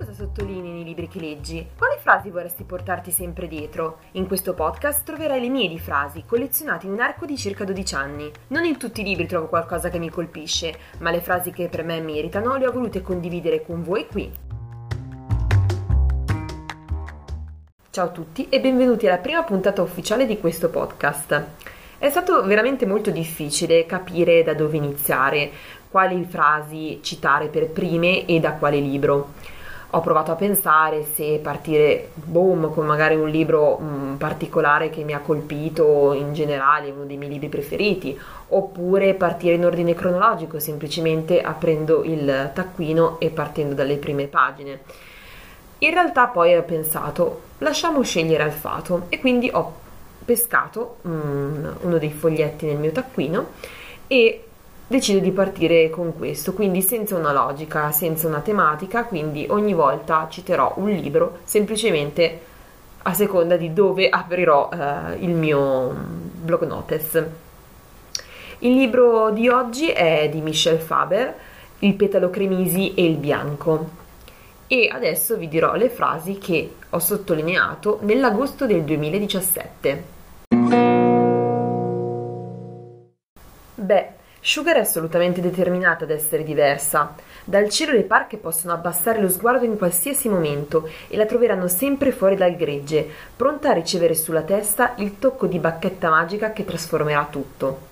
cosa sottolinei nei libri che leggi? Quali frasi vorresti portarti sempre dietro? In questo podcast troverai le mie di frasi, collezionate in un arco di circa 12 anni. Non in tutti i libri trovo qualcosa che mi colpisce, ma le frasi che per me meritano le ho volute condividere con voi qui. Ciao a tutti e benvenuti alla prima puntata ufficiale di questo podcast. È stato veramente molto difficile capire da dove iniziare, quali frasi citare per prime e da quale libro. Ho provato a pensare se partire boom con magari un libro mh, mm, particolare che mi ha colpito in generale, uno dei miei libri preferiti, oppure partire in ordine cronologico, semplicemente aprendo il taccuino e partendo dalle prime pagine. In realtà poi ho pensato, lasciamo scegliere al fato e quindi ho pescato um, uno dei foglietti nel mio taccuino e decido di partire con questo, quindi senza una logica, senza una tematica, quindi ogni volta citerò un libro semplicemente a seconda di dove aprirò eh, il mio blog notes. Il libro di oggi è di Michel Faber, Il petalo cremisi e il bianco. E adesso vi dirò le frasi che ho sottolineato nell'agosto del 2017. Beh, Sugar è assolutamente determinata ad essere diversa. Dal cielo le parche possono abbassare lo sguardo in qualsiasi momento e la troveranno sempre fuori dal gregge, pronta a ricevere sulla testa il tocco di bacchetta magica che trasformerà tutto.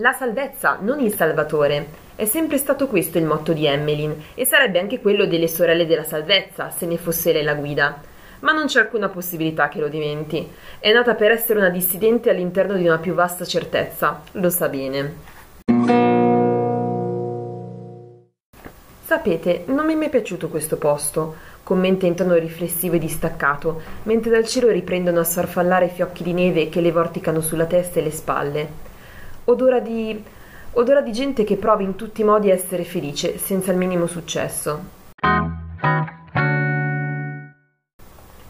La salvezza, non il salvatore. È sempre stato questo il motto di Emmeline e sarebbe anche quello delle sorelle della salvezza, se ne fosse lei la guida ma non c'è alcuna possibilità che lo diventi. È nata per essere una dissidente all'interno di una più vasta certezza, lo sa bene. Sapete, non mi è mai piaciuto questo posto, commenta in tono riflessivo e distaccato, mentre dal cielo riprendono a sfarfallare fiocchi di neve che le vorticano sulla testa e le spalle. Odora di. odora di gente che prova in tutti i modi a essere felice, senza il minimo successo.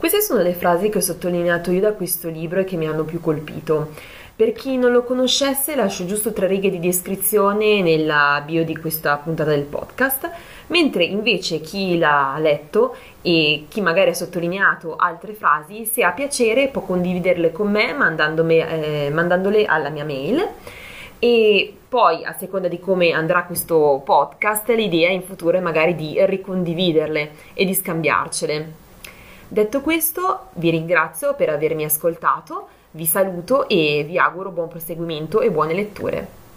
Queste sono le frasi che ho sottolineato io da questo libro e che mi hanno più colpito. Per chi non lo conoscesse, lascio giusto tre righe di descrizione nella bio di questa puntata del podcast, mentre invece chi l'ha letto e chi magari ha sottolineato altre frasi, se ha piacere può condividerle con me eh, mandandole alla mia mail e poi a seconda di come andrà questo podcast l'idea in futuro è magari di ricondividerle e di scambiarcele. Detto questo, vi ringrazio per avermi ascoltato, vi saluto e vi auguro buon proseguimento e buone letture.